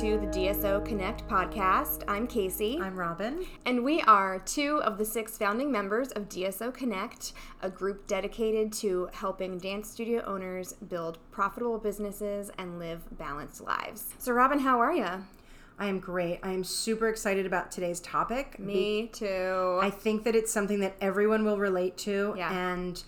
to the DSO Connect podcast. I'm Casey. I'm Robin. And we are two of the six founding members of DSO Connect, a group dedicated to helping dance studio owners build profitable businesses and live balanced lives. So, Robin, how are you? I am great. I am super excited about today's topic. Me too. I think that it's something that everyone will relate to. Yeah. And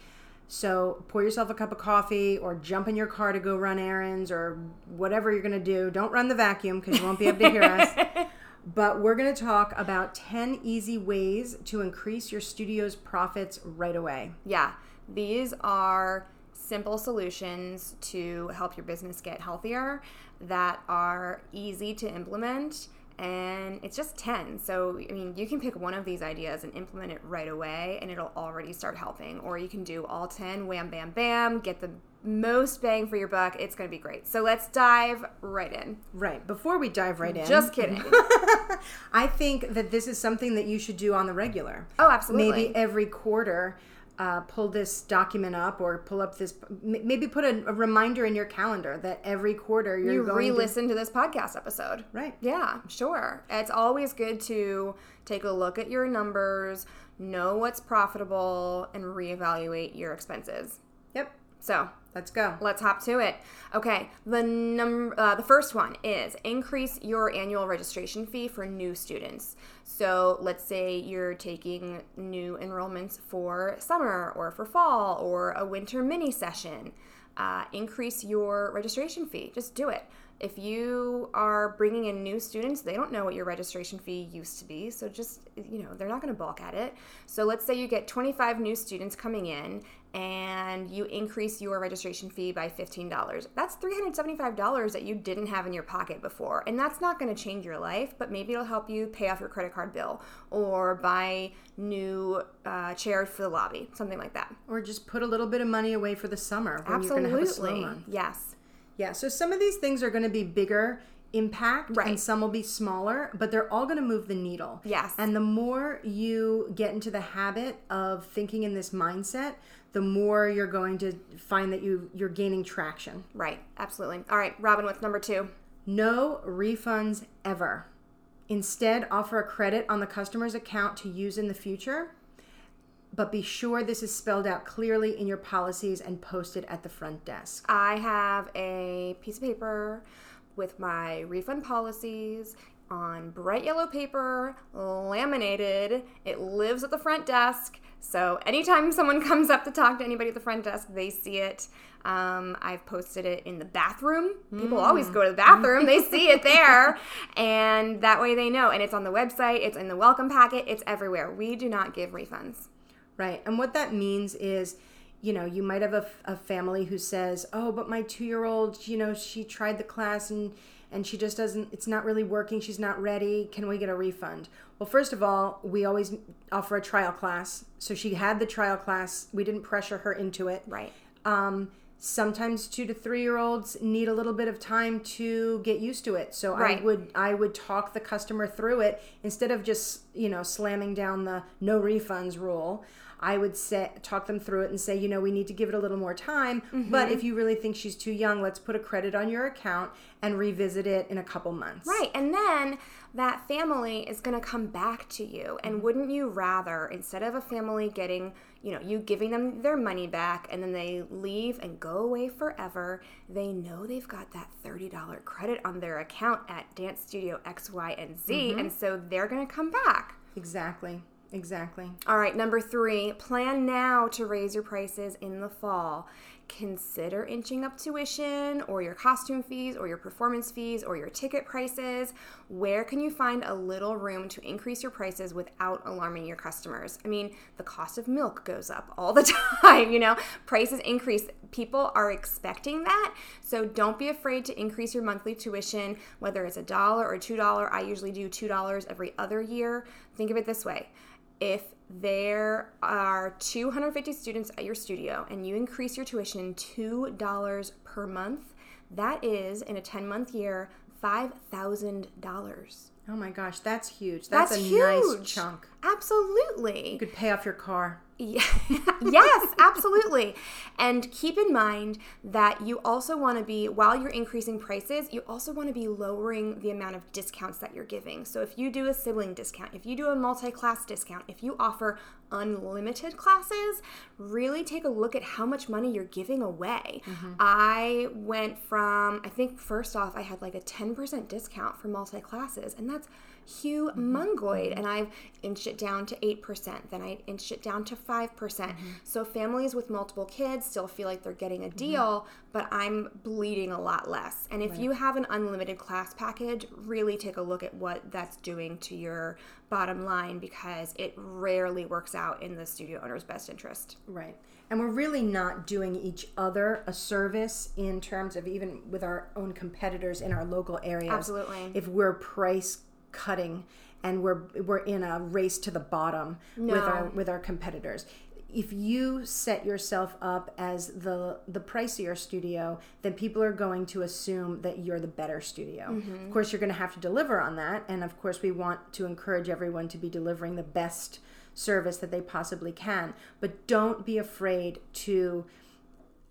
so pour yourself a cup of coffee or jump in your car to go run errands or whatever you're going to do. Don't run the vacuum because you won't be able to hear us. But we're going to talk about 10 easy ways to increase your studio's profits right away. Yeah, these are simple solutions to help your business get healthier that are easy to implement and it's just 10 so i mean you can pick one of these ideas and implement it right away and it'll already start helping. Or you can do all 10 wham bam bam get the most bang for your buck. It's going to be great. So let's dive right in. Right. Before we dive right in, just kidding. I think that this is something that you should do on the regular. oh absolutely. Maybe every quarter uh, pull this document up or pull up this maybe put a, a reminder in your calendar that every quarter you're you re-listen to this podcast episode Right. Yeah, sure. It's always good to take a look at your numbers, know what's profitable, and reevaluate your expenses. yep So let's go let's hop to it. Okay, the num uh, the first one is increase your annual registration fee for new students. So let's say you're taking new enrollments for summer or for fall or a winter mini session. Uh, increase your registration fee. Just do it. If you are bringing in new students, they don't know what your registration fee used to be. So just, you know, they're not going to balk at it. So let's say you get 25 new students coming in and you increase your registration fee by $15. That's $375 that you didn't have in your pocket before. And that's not going to change your life, but maybe it'll help you pay off your credit card bill or buy new uh, chairs for the lobby, something like that. or just put a little bit of money away for the summer when you're going to have a slow month Yes. yeah so some of these things are going to be bigger impact Right. and some will be smaller but they're all going to move the needle Yes. and the more you get into the habit of thinking in this mindset the more you're going to find that you you're gaining traction Right. Absolutely. All right, Robin, what's number two? No refunds ever. Instead, offer a credit on the customer's account to use in the future, but be sure this is spelled out clearly in your policies and posted at the front desk. I have a piece of paper with my refund policies on bright yellow paper, laminated. It lives at the front desk. So anytime someone comes up to talk to anybody at the front desk, they see it. Um, I've posted it in the bathroom. People always go to the bathroom, they see it there. And that way they know. And it's on the website, it's in the welcome packet, it's everywhere. We do not give refunds. Right. And what that means is, you know, you might have a, a family who says, oh, but my two year old, you know, she tried the class and and she just doesn't it's not really working she's not ready can we get a refund? Well first of all we always offer a trial class. So she had the trial class. We didn't pressure her into it. Right. um, sometimes two to three year olds need a little bit of time to get used to it. So Right. i would i would talk the customer through it instead of just you know slamming down the no refunds rule i would say talk them through it and say you know we need to give it a little more time but mm-hmm. if you really think she's too young let's put a credit on your account and revisit it in a couple months Right. And then that family is going to come back to you. And mm-hmm. wouldn't you rather, instead of a family getting, you know, you giving them their money back and then they leave and go away forever, they know they've got that $30 credit on their account at Dance Studio X, Y, and Z. Mm-hmm. And so they're going to come back. exactly exactly All right, number three, plan now to raise your prices in the fall. Consider inching up tuition or your costume fees or your performance fees or your ticket prices. Where can you find a little room to increase your prices without alarming your customers? I mean, the cost of milk goes up all the time, you know, prices increase. People are expecting that. So don't be afraid to increase your monthly tuition, whether it's a dollar or two dollar. I usually do two dollars every other year. Think of it this way if there are 250 students at your studio and you increase your tuition $2 per month, that is in a 10 month year $5,000. Oh my gosh, that's huge. That's, That's a huge. nice chunk. Absolutely. You could pay off your car. Yeah. yes, absolutely. And keep in mind that you also want to be, while you're increasing prices, you also want to be lowering the amount of discounts that you're giving. So if you do a sibling discount, if you do a multi class discount, if you offer unlimited classes, really take a look at how much money you're giving away. Mm-hmm. I went from, I think first off, I had like a 10% discount for multi classes, and that's humongoid. And I've inched it down to 8%, then I inched it down to 5%. Mm-hmm. So families with multiple kids still feel like they're getting a mm-hmm. deal, but I'm bleeding a lot less. And if you have an unlimited class package, really take a look at what that's doing to your bottom line because it rarely works out in the studio owner's best interest. Right. And we're really not doing each other a service in terms of even with our own competitors in our local areas. Absolutely. If we're price cutting and we're we're in a race to the bottom with our with our competitors. If you set yourself up as the the pricier studio, then people are going to assume that you're the better studio. Mm-hmm. Of course, you're going to have to deliver on that, and of course, we want to encourage everyone to be delivering the best service that they possibly can. But don't be afraid to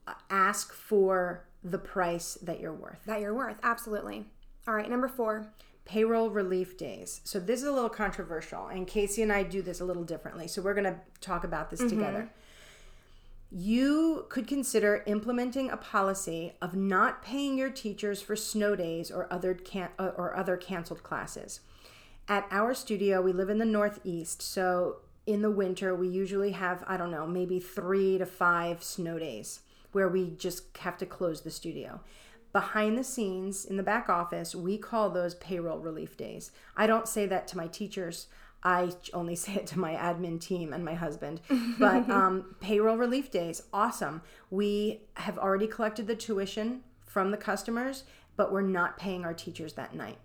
uh, ask for the price that you're worth. That you're worth. Absolutely. All right, number four. Payroll relief days. So this is a little controversial, and Casey and I do this a little differently. So we're going to talk about this together. You could consider implementing a policy of not paying your teachers for snow days or other can- uh, or other canceled classes. At our studio, we live in the Northeast, so in the winter we usually have I don't know maybe three to five snow days where we just have to close the studio. Behind the scenes in the back office, we call those payroll relief days. I don't say that to my teachers. I only say it to my admin team and my husband. But um, payroll relief days, awesome. We have already collected the tuition from the customers, but we're not paying our teachers that night.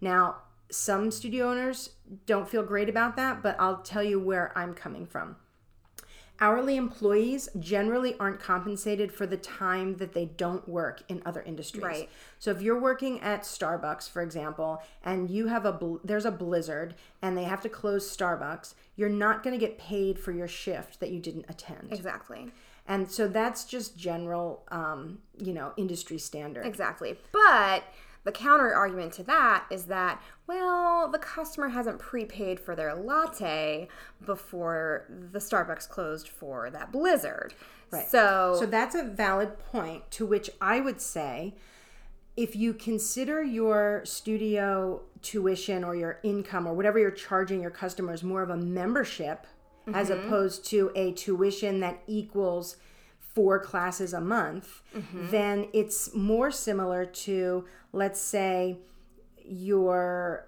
Now, some studio owners don't feel great about that, but I'll tell you where I'm coming from. Hourly employees generally aren't compensated for the time that they don't work in other industries. Right. So if you're working at Starbucks, for example, and you have a bl- there's a blizzard and they have to close Starbucks, you're not going to get paid for your shift that you didn't attend. Exactly. And so that's just general, um, you know, industry standard. Exactly. But the counter argument to that is that, well, the customer hasn't prepaid for their latte before the Starbucks closed for that blizzard. Right. So, So that's a valid point to which I would say if you consider your studio tuition or your income or whatever you're charging your customers more of a membership as mm-hmm. opposed to a tuition that equals four classes a month, mm-hmm. then it's more similar to, let's say, your,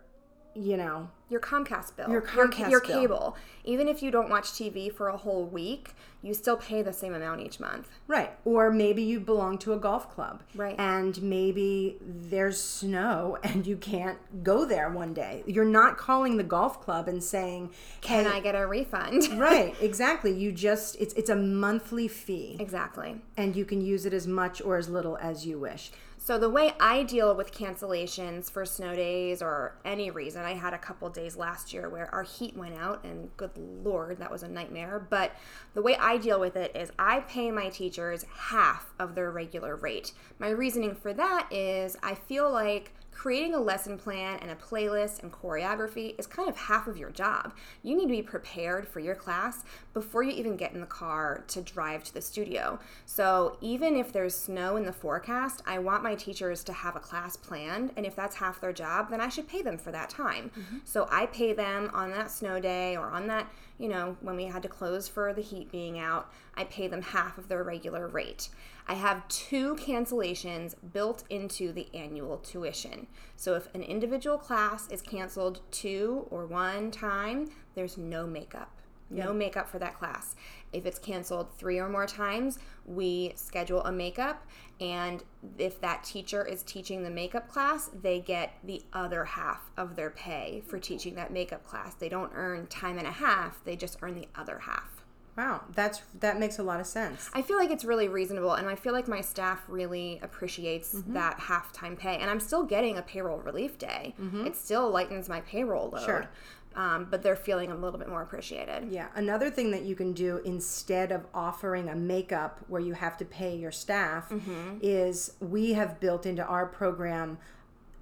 you know, your Comcast bill, Your Comcast your, bill. cable, even if you don't watch TV for a whole week, you still pay the same amount each month. Right. Or maybe you belong to a golf club. Right. And maybe there's snow and you can't go there one day. You're not calling the golf club and saying, Can "Hey," I get a refund? Right, exactly. You just it's it's a monthly fee exactly. and you can use it as much or as little as you wish. So the way I deal with cancellations for snow days or any reason, I had a couple days last year where our heat went out and good lord, that was a nightmare, but the way I deal with it is I pay my teachers half of their regular rate. My reasoning for that is I feel like creating a lesson plan and a playlist and choreography is kind of half of your job. You need to be prepared for your class before you even get in the car to drive to the studio. So, even if there's snow in the forecast, I want my teachers to have a class planned, and if that's half their job, then I should pay them for that time. Mm-hmm. So, I pay them on that snow day or on that, you know, when we had to close for the heat being out, I pay them half of their regular rate. I have two cancellations built into the annual tuition. So if an individual class is canceled two or one time, there's no makeup. No makeup for that class. If it's canceled three or more times, we schedule a makeup. And if that teacher is teaching the makeup class, they get the other half of their pay for teaching that makeup class. They don't earn time and a half, they just earn the other half. Wow, that's that makes a lot of sense. I feel like it's really reasonable, and I feel like my staff really appreciates Mm-hmm. that halftime pay. And I'm still getting a payroll relief day. It still lightens my payroll load. Mm-hmm. Sure. Um, but they're feeling a little bit more appreciated. Yeah, another thing that you can do instead of offering a makeup where you have to pay your staff Mm-hmm. is we have built into our program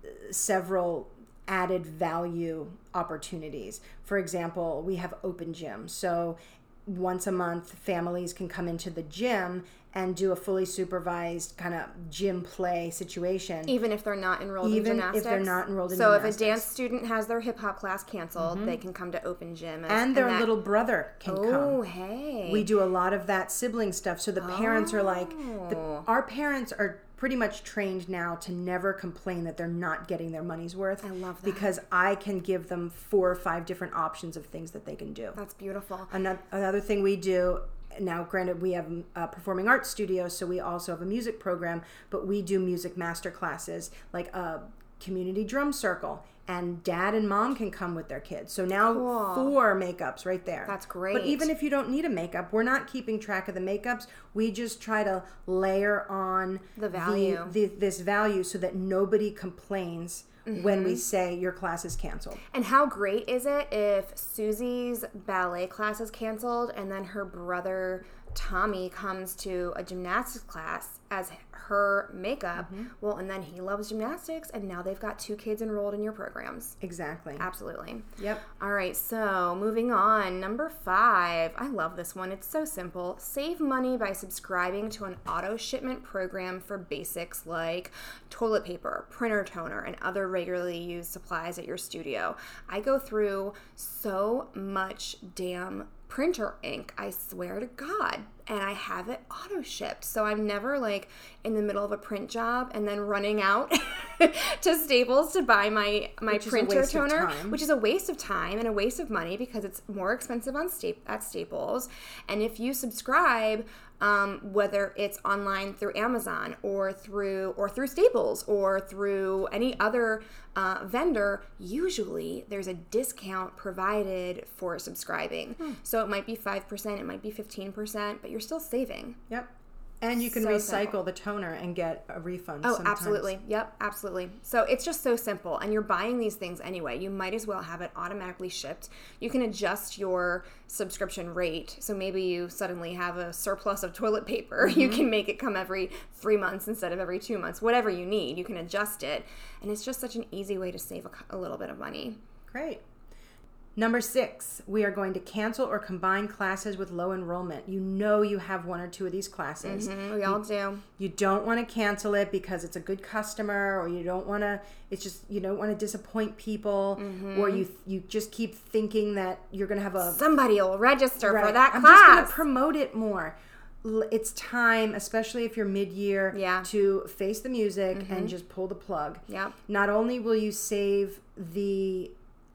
uh, several added value opportunities. For example, we have open gym. So once a month, families can come into the gym and do a fully supervised kind of gym play situation. Even if they're not enrolled Even in if gymnastics. they're not enrolled in so if a. Mm-hmm. dance student has their hip hop class canceled, they can come to open gym. as- and their that- little brother can come. Oh, hey. we do a lot of that sibling stuff so the parents are like the, Oh. our parents are pretty much trained now to never complain that they're not getting their money's worth I love that. because i can give them four or five different options of things that they can do That's beautiful. another, another thing we do now granted we have a performing arts studio so we also have a music program but we do music master classes like a community drum circle and dad and mom can come with their kids so now Cool. four makeups right there That's great. but even if you don't need a makeup we're not keeping track of the makeups we just try to layer on The value. the, this value so that nobody complains when Mm-hmm. we say your class is canceled And how great is it if Susie's ballet class is canceled and then her brother Tommy comes to a gymnastics class as her makeup? Mm-hmm. Well, and then he loves gymnastics, and now they've got two kids enrolled in your programs. exactly Absolutely. yep All right, so moving on. Number five. I love this one. It's so simple. Save money by subscribing to an auto shipment program for basics like toilet paper, printer toner, and other regularly used supplies at your studio. I go through so much damn printer ink, I swear to God. And I have it auto shipped. So I'm never like in the middle of a print job and then running out to Staples to buy my my Which printer toner, which is a waste of time and a waste of money because it's more expensive on sta- at Staples. And if you subscribe, um, whether it's online through Amazon or through or through Staples or through any other uh, vendor, usually there's a discount provided for subscribing. Hmm. So it might be five percent, it might be fifteen percent, but you're still saving. Yep. And you can So recycle simple. the toner and get a refund. Oh, sometimes. absolutely. Yep, absolutely. So it's just so simple. And you're buying these things anyway. You might as well have it automatically shipped. You can adjust your subscription rate. So maybe you suddenly have a surplus of toilet paper. You Mm-hmm. can make it come every three months instead of every two months. Whatever you need, you can adjust it. And it's just such an easy way to save a, a little bit of money. Great. Number six, we are going to cancel or combine classes with low enrollment. You know you have one or two of these classes. Mm, we all do. You don't want to cancel it because it's a good customer, or you don't want to. It's just you don't want to disappoint people, Mm-hmm. or you you just keep thinking that you're going to have a Somebody will register for that I'm just going class. to promote it more. It's time, especially if you're mid-year, Yeah. Mm-hmm. to face the music and just pull the plug. Yeah. Not only will you save the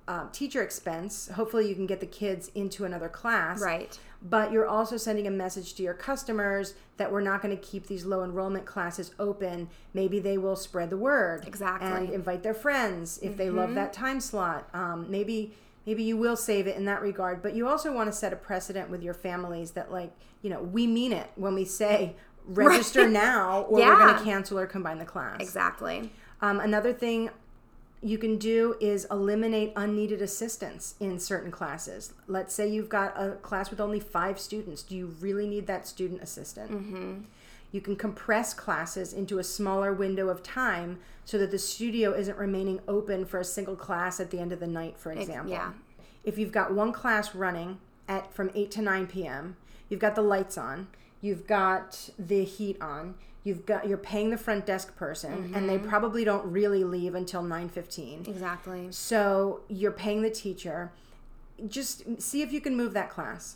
um, teacher expense, hopefully you can get the kids into another class, right. but you're also sending a message to your customers that we're not going to keep these low enrollment classes open. Maybe they will spread the word Exactly. Mm-hmm. and invite their friends if they love that time slot. Um, maybe maybe you will save it in that regard, but you also want to set a precedent with your families that like you know we mean it when we say register now or we're going to cancel or combine the class. Exactly. Um, another thing you can do is eliminate unneeded assistance in certain classes. Let's say you've got a class with only five students. Do you really need that student assistant? Mm-hmm. You can compress classes into a smaller window of time so that the studio isn't remaining open for a single class at the end of the night, for example. yeah. If you've got one class running at from 8 to 9 p.m., you've got the lights on, you've got the heat on, you've got you're paying the front desk person and they probably don't really leave until 9:15. Exactly. So you're paying the teacher. Just see if you can move that class.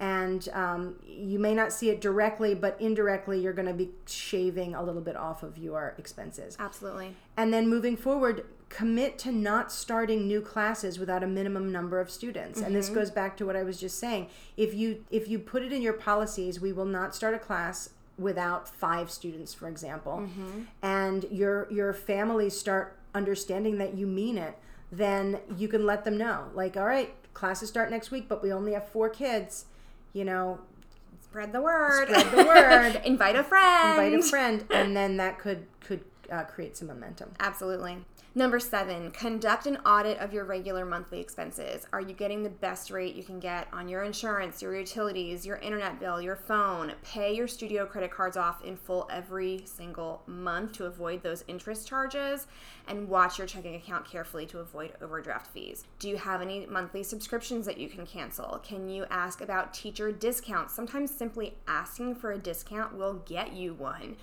And um, you may not see it directly, but indirectly, you're going to be shaving a little bit off of your expenses. Absolutely. And then moving forward, commit to not starting new classes without a minimum number of students. And this goes back to what I was just saying. If you if you put it in your policies, we will not start a class without 5 students, for example. And your your families start understanding that you mean it, then you can let them know. Like, all right, classes start next week, but we only have 4 kids. you know, Spread the word. Spread the word. invite a friend. invite a friend, and then that could could uh, create some momentum. Absolutely. Number seven, conduct an audit of your regular monthly expenses. Are you getting the best rate you can get on your insurance, your utilities, your internet bill, your phone? Pay your studio credit cards off in full every single month to avoid those interest charges and watch your checking account carefully to avoid overdraft fees. Do you have any monthly subscriptions that you can cancel? Can you ask about teacher discounts? Sometimes simply asking for a discount will get you one.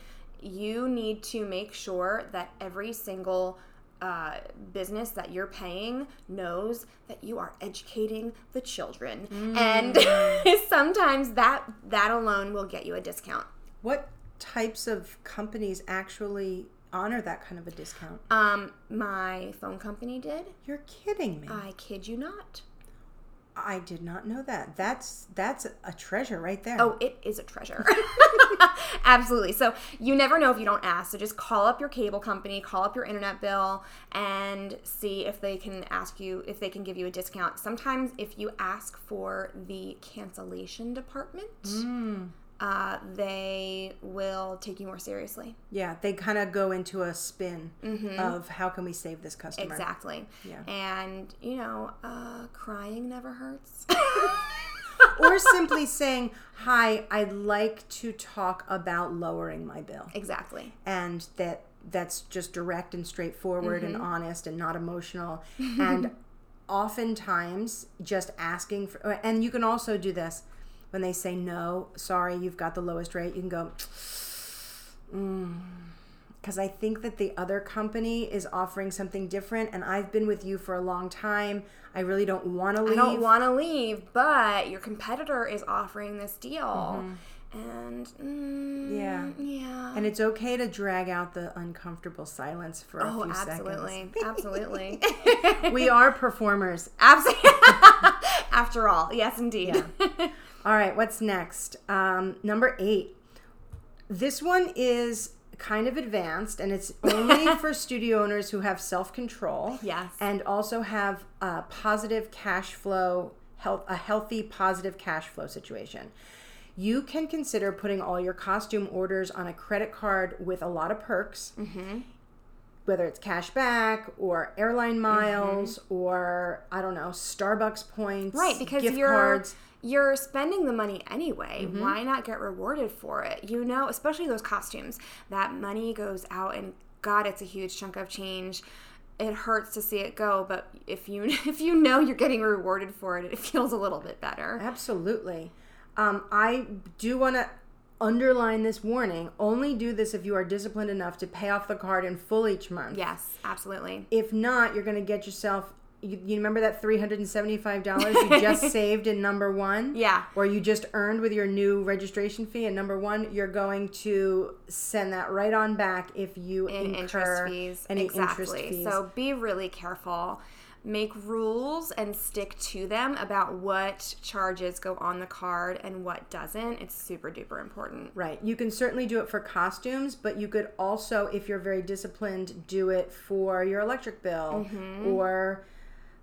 You need to make sure that every single uh, business that you're paying knows that you are educating the children, and sometimes that that alone will get you a discount. What types of companies actually honor that kind of a discount? Um, my phone company did. You're kidding me. I kid you not. I did not know that. That's that's a treasure right there. Oh, it is a treasure. Absolutely. So you never know if you don't ask. So just call up your cable company, call up your internet bill, and see if they can ask you if they can give you a discount. Sometimes if you ask for the cancellation department, mm. Uh, they will take you more seriously. Yeah, they kind of go into a spin of how can we save this customer. Exactly. Yeah. And you know, uh, crying never hurts. or simply saying, "Hi, I'd like to talk about lowering my bill." exactly. and that that's just direct and straightforward Mm-hmm. and honest and not emotional and oftentimes just asking for and you can also do this when they say no sorry you've got the lowest rate you can go because I think that the other company is offering something different, and I've been with you for a long time. I really don't want to leave. I don't want to leave, but your competitor is offering this deal. And mm, Yeah. yeah. and it's okay to drag out the uncomfortable silence for a oh, few absolutely. Absolutely. seconds. We are performers. Absolutely. After all, yes, indeed. All right, what's next? Um, number eight. This one is kind of advanced, and it's only for studio owners who have self control. Yes. And also have a positive cash flow, health, a healthy positive cash flow situation. You can consider putting all your costume orders on a credit card with a lot of perks. Whether it's cash back or airline miles or I don't know Starbucks points, right, because gift you're cards. You're spending the money anyway. Why not get rewarded for it? You know, especially those costumes. That money goes out and god, it's a huge chunk of change. It hurts to see it go, but if you if you know you're getting rewarded for it, it feels a little bit better. Absolutely. Um, I do want to underline this warning. Only do this if you are disciplined enough to pay off the card in full each month. Yes, absolutely. If not, you're going to get yourself. You, you remember that $375 you just saved in number one? Yeah. Or you just earned with your new registration fee in number one? You're going to send that right on back if you in interest fees. any exactly. interest fees. So be really careful. Make rules and stick to them about what charges go on the card and what doesn't. It's super duper important. Right. You can certainly do it for costumes, but you could also, if you're very disciplined, do it for your electric bill Mm-hmm. or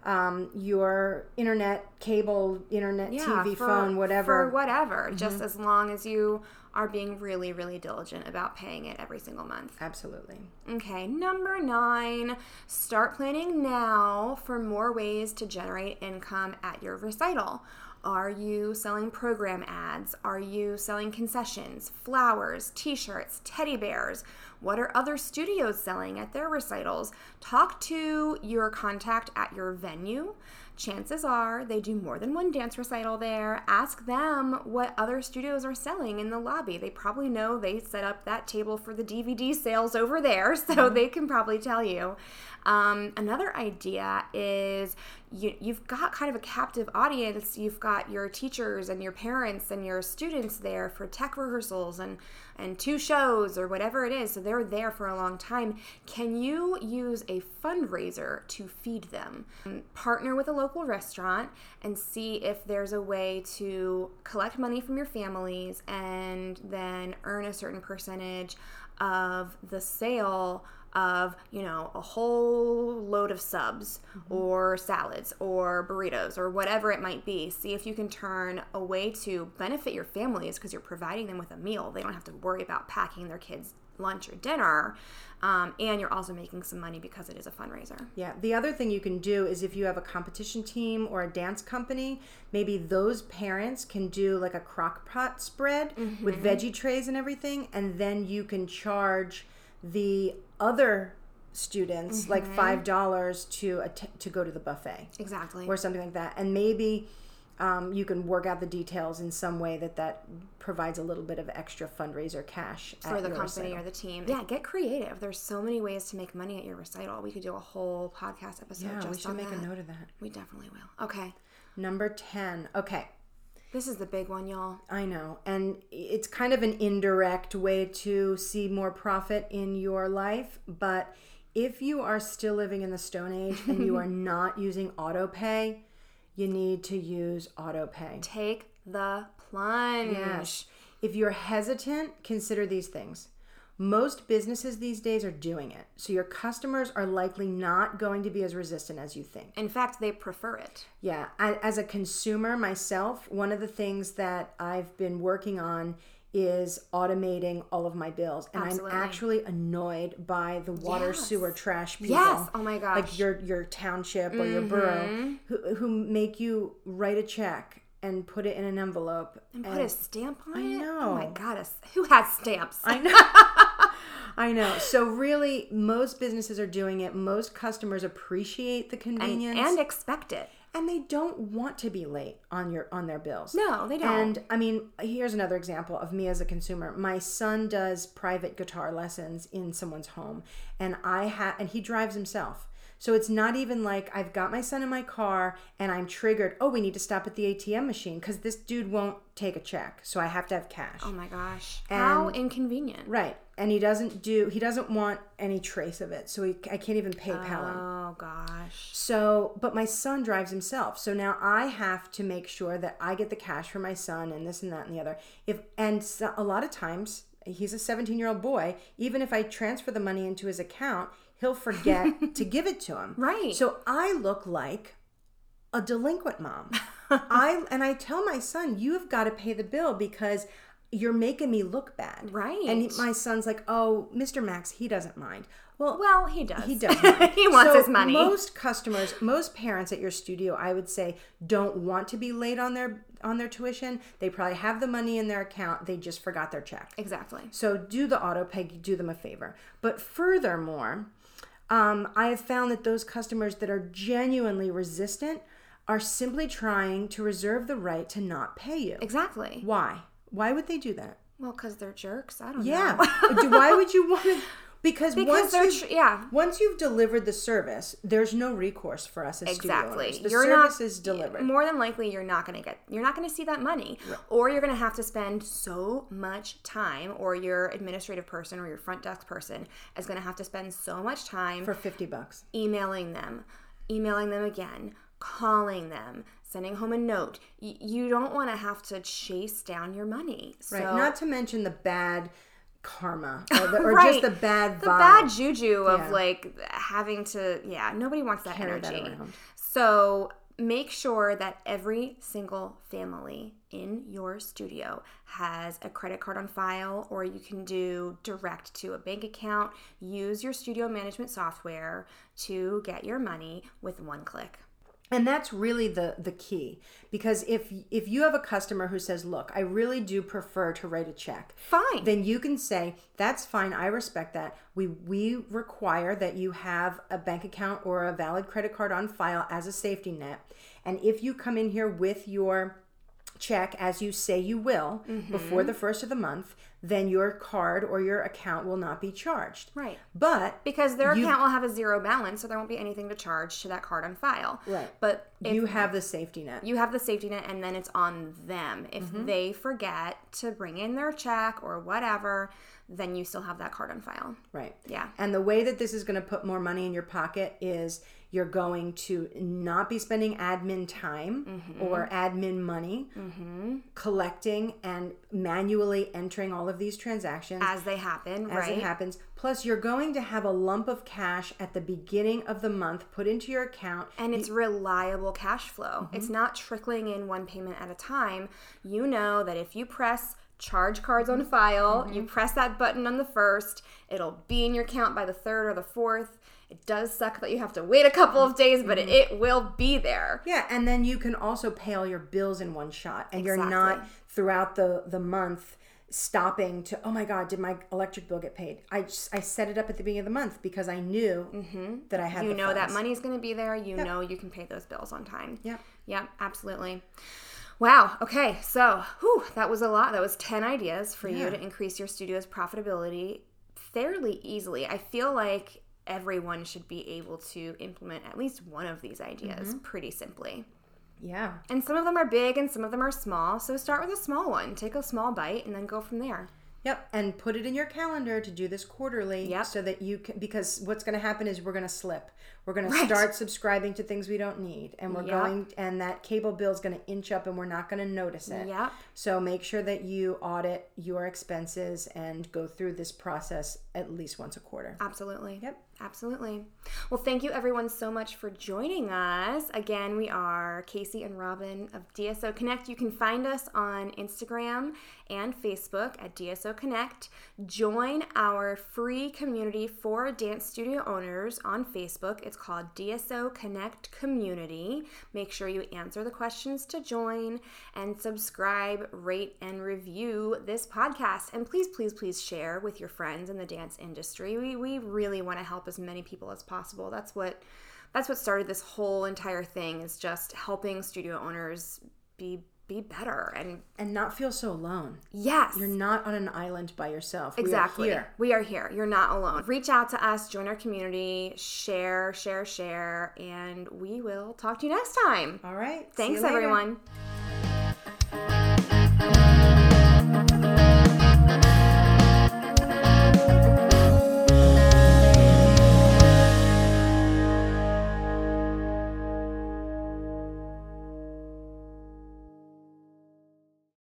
um, your internet, cable, internet, TV, for- phone, whatever. For whatever. Just as long as you are being really, really diligent about paying it every single month. Absolutely. Okay, number nine, start planning now for more ways to generate income at your recital. Are you selling program ads? Are you selling concessions, flowers, t shirts, teddy bears? What are other studios selling at their recitals? Talk to your contact at your venue. Chances are they do more than one dance recital there. Ask them what other studios are selling in the lobby. They probably know they set up that table for the DVD sales over there, so mm-hmm. they can probably tell you. Um, another idea is you, you've got kind of a captive audience. You've got your teachers and your parents and your students there for tech rehearsals and, and two shows or whatever it is. So they're there for a long time. Can you use a fundraiser to feed them? Um, Partner with a local restaurant and see if there's a way to collect money from your families and then earn a certain percentage of the sale of, you know, a whole load of subs Mm-hmm. or salads or burritos or whatever it might be. See if you can turn a way to benefit your families because you're providing them with a meal. They don't have to worry about packing their kids lunch or dinner. Um, and you're also making some money because it is a fundraiser. Yeah. The other thing you can do is if you have a competition team or a dance company, maybe those parents can do like a crock pot spread with veggie trays and everything, and then you can charge the other students like five dollars to to go to the buffet Exactly. or something like that, and maybe. Um, you can work out the details in some way that that provides a little bit of extra fundraiser cash for the company recital. or the team. Yeah, get creative. There's so many ways to make money at your recital. We could do a whole podcast episode Yeah, just we should make that. a note of that. We definitely will. Okay. Number ten. Okay, This is the big one, y'all. I know. And it's kind of an indirect way to see more profit in your life. But if you are still living in the Stone Age and you are not using auto pay, you need to use auto pay. Take the plunge. Yes. If you're hesitant, consider these things. Most businesses these days are doing it. So your customers are likely not going to be as resistant as you think. In fact, they prefer it. Yeah, I, as a consumer myself, one of the things that I've been working on is automating all of my bills, and Absolutely. I'm actually annoyed by the water, Yes. sewer, trash people. Yes. Oh my gosh. Like your your township or your borough, mm-hmm. who who make you write a check and put it in an envelope and put a stamp on it. I know. Oh my god, who has stamps? I know. I know. So really, most businesses are doing it. Most customers appreciate the and, convenience and expect it. and they don't want to be late on your on their bills. No, they don't. And I mean, here's another example of me as a consumer. My son does private guitar lessons in someone's home, and I have and he drives himself. So it's not even like I've got my son in my car and I'm triggered. Oh, we need to stop at the ATM machine because this dude won't take a check, so I have to have cash. oh my gosh. How inconvenient. Right, and he doesn't do. He doesn't want any trace of it, so he, I can't even PayPal him. Oh gosh. So, but my son drives himself. So now I have to make sure that I get the cash for my son and this and that and the other. If and so, a lot of times he's a 17-year-old boy, even if I transfer the money into his account, he'll forget to give it to him. Right. So I look like a delinquent mom. I and I tell my son, "You have got to pay the bill because you're making me look bad." Right. And he- my son's like, "Oh, Mr. Max, he doesn't mind." Well, Well, he does. he does. he wants So his money. Most customers, most parents at your studio, I would say, don't want to be late on their on their tuition. They probably have the money in their account. They just forgot their check. exactly. So do the auto pay, do them a favor. But furthermore, um, I have found that those customers that are genuinely resistant are simply trying to reserve the right to not pay you. Exactly. Why? Why would they do that? Well, because they're jerks. I don't know. Yeah. know. Do- Why would you want to? Because, because once you've- tr- yeah. once you've delivered the service, there's no recourse for us as Exactly. The You're service not is delivered. More than likely, you're not going to get. You're not going to see that money, or you're going to have to spend so much time, or your administrative person or your front desk person is going to have to spend so much time for 50 bucks. emailing them, emailing them again, calling them, sending home a note. Y- you don't want to have to chase down your money. Right. So, Not to mention the bad karma or, the, or Right. just the bad vibe. the bad juju of Yeah. like having to yeah nobody wants that Carry energy around. so make sure that every single family in your studio has a credit card on file or you can do direct to a bank account use your studio management software to get your money with one click and that's really the the key because if if you have a customer who says look i really do prefer to write a check fine. then you can say that's fine i respect that. We we require that you have a bank account or a valid credit card on file as a safety net. And if you come in here with your check as you say you will Mm-hmm. before the first of the month then your card or your account will not be charged. Right. But because their You- account will have a zero balance so there won't be anything to charge to that card on file. Right. but if you have the safety net. You have the safety net and then it's on them. If Mm-hmm. they forget to bring in their check or whatever then you still have that card on file. Right. Yeah. And the way that this is going to put more money in your pocket is You're going to not be spending admin time Mm-hmm. or admin money mm-hmm. collecting and manually entering all of these transactions As they happen, as right? it happens. Plus, you're going to have a lump of cash at the beginning of the month put into your account. And it's reliable cash flow. Mm-hmm. It's not trickling in one payment at a time. You know that if you press charge cards on mm-hmm. file, you press that button on the first, it'll be in your account by the third or the fourth. It does suck that you have to wait a couple of days, but it, it will be there. Yeah, and then you can also pay all your bills in one shot, and you're not throughout the the month stopping to oh my god did my electric bill get paid i just i set it up at the beginning of the month because i knew that i had Mm-hmm. You know that funds. money's going to be there. You know you can pay those bills on time. yeah Yep, absolutely. Wow. Okay. So, whew, that was a lot. That was 10 ideas for you to increase your studio's profitability fairly easily. I feel like everyone should be able to implement at least one of these ideas Mm-hmm. pretty simply. yeah And some of them are big and some of them are small. So, start with a small one. Take a small bite and then go from there. Yep, and put it in your calendar to do this quarterly Yep. so that you can because what's going to happen is we're going to slip. We're going to start subscribing to things we don't need and we're Yep. going and that cable bill is going to inch up and we're not going to notice it. Yep. So make sure that you audit your expenses and go through this process at least once a quarter. Absolutely. Yep. Absolutely. Well, thank you everyone so much for joining us. Again, we are Casey and Robin of DSO Connect. You can find us on Instagram and Facebook at DSO Connect. Join our free community for dance studio owners on Facebook. It's called DSO Connect Community. Make sure you answer the questions to join and subscribe, rate, and review this podcast. And please, please, please share with your friends in the dance industry. We, we really want to help as many people as possible. That's what that's what started this whole entire thing is just helping studio owners be be better and And not feel so alone. yes You're not on an island by yourself. Exactly. We are here. We are here. You're not alone. Reach out to us, join our community, share, share, share, and we will talk to you next time. All right. Thanks, everyone.